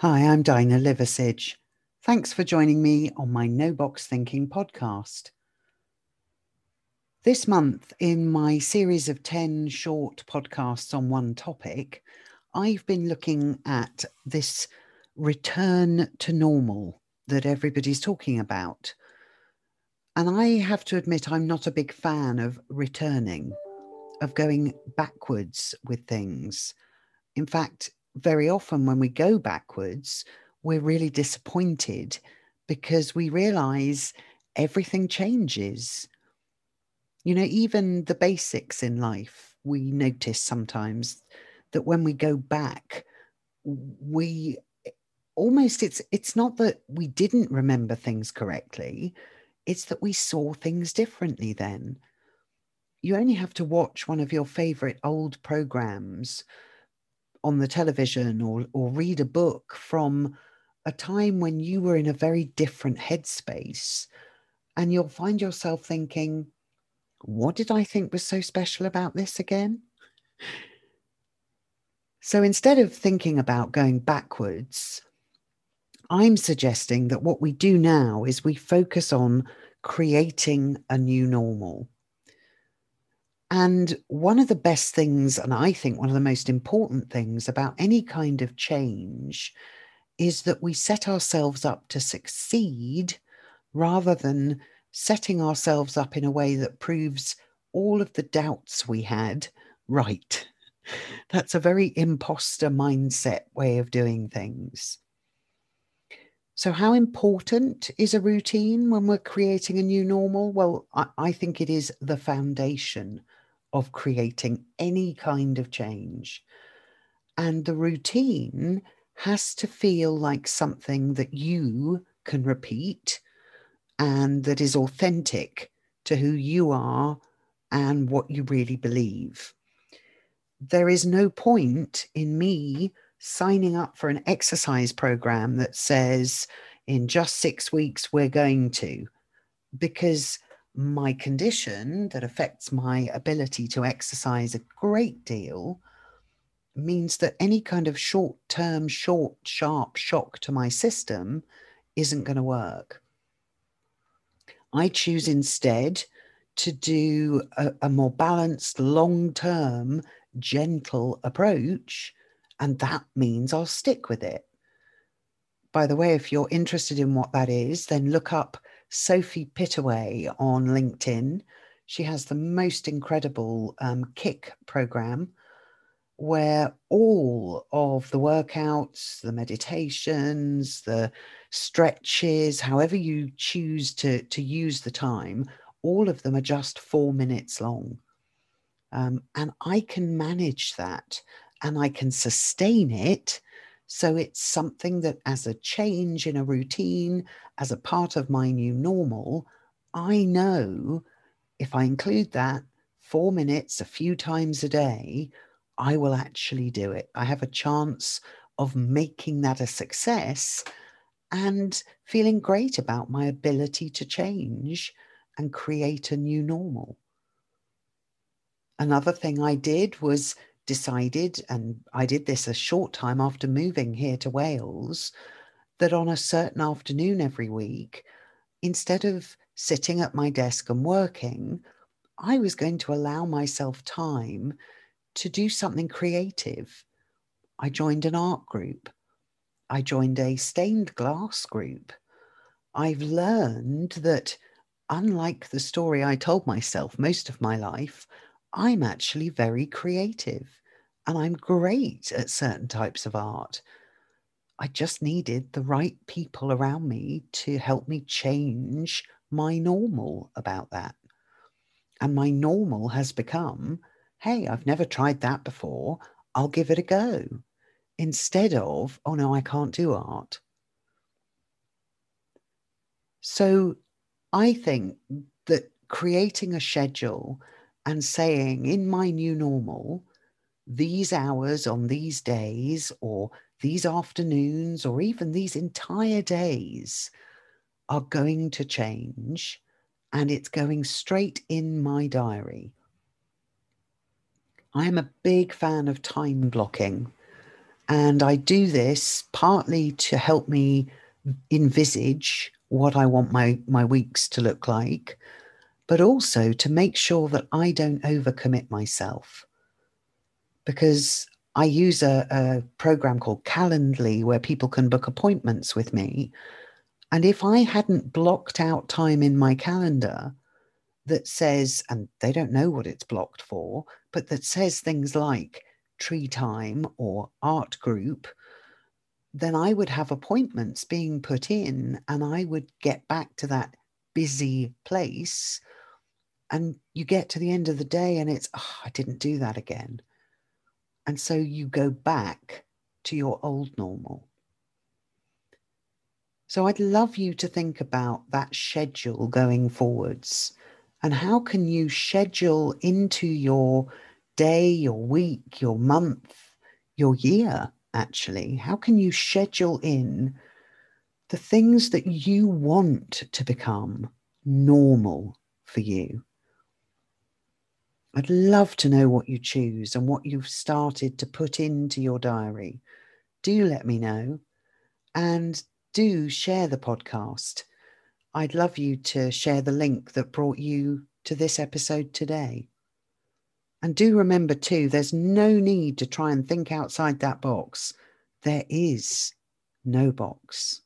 Hi, I'm Dinah Liversidge. Thanks for joining me on my No Box Thinking podcast. This month, in my series of 10 short podcasts on one topic, I've been looking at this return to normal that everybody's talking about. And I have to admit, I'm not a big fan of returning, of going backwards with things. In fact, very often when we go backwards, we're really disappointed because we realize everything changes. You know, even the basics in life, we notice sometimes that when we go back, we almost it's it's not that we didn't remember things correctly it's that we saw things differently then you only have to watch one of your favorite old programs on the television or, or read a book from a time when you were in a very different headspace. And you'll find yourself thinking, what did I think was so special about this again? So instead of thinking about going backwards, I'm suggesting that what we do now is we focus on creating a new normal. And one of the best things, and I think one of the most important things about any kind of change, is that we set ourselves up to succeed rather than setting ourselves up in a way that proves all of the doubts we had right. That's a very imposter mindset way of doing things. So, how important is a routine when we're creating a new normal? Well, I, I think it is the foundation of creating any kind of change. And the routine has to feel like something that you can repeat and that is authentic to who you are and what you really believe. There is no point in me signing up for an exercise program that says, in just six weeks, we're going to, because my condition that affects my ability to exercise a great deal means that any kind of short term, short, sharp shock to my system isn't going to work. I choose instead to do a, a more balanced, long term, gentle approach. And that means I'll stick with it. By the way, if you're interested in what that is, then look up Sophie Pittaway on LinkedIn. She has the most incredible um, kick program where all of the workouts, the meditations, the stretches, however you choose to, to use the time, all of them are just four minutes long. Um, and I can manage that and I can sustain it so it's something that, as a change in a routine, as a part of my new normal, I know if I include that four minutes a few times a day, I will actually do it. I have a chance of making that a success and feeling great about my ability to change and create a new normal. Another thing I did was decided, and I did this a short time after moving here to Wales, that on a certain afternoon every week, instead of sitting at my desk and working, I was going to allow myself time to do something creative. I joined an art group. I joined a stained glass group. I've learned that, unlike the story I told myself most of my life, I'm actually very creative and I'm great at certain types of art. I just needed the right people around me to help me change my normal about that. And my normal has become hey, I've never tried that before. I'll give it a go instead of, oh no, I can't do art. So I think that creating a schedule and saying in my new normal, these hours on these days or these afternoons or even these entire days are going to change and it's going straight in my diary. I am a big fan of time blocking. And I do this partly to help me envisage what I want my, my weeks to look like, but also to make sure that I don't overcommit myself. Because I use a, a program called Calendly where people can book appointments with me. And if I hadn't blocked out time in my calendar that says, and they don't know what it's blocked for, but that says things like tree time or art group, then I would have appointments being put in and I would get back to that busy place. And you get to the end of the day and it's, oh, I didn't do that again. And so you go back to your old normal. So I'd love you to think about that schedule going forwards and how can you schedule into your day, your week, your month, your year, actually? How can you schedule in the things that you want to become normal for you? I'd love to know what you choose and what you've started to put into your diary. Do let me know and do share the podcast. I'd love you to share the link that brought you to this episode today. And do remember, too, there's no need to try and think outside that box. There is no box.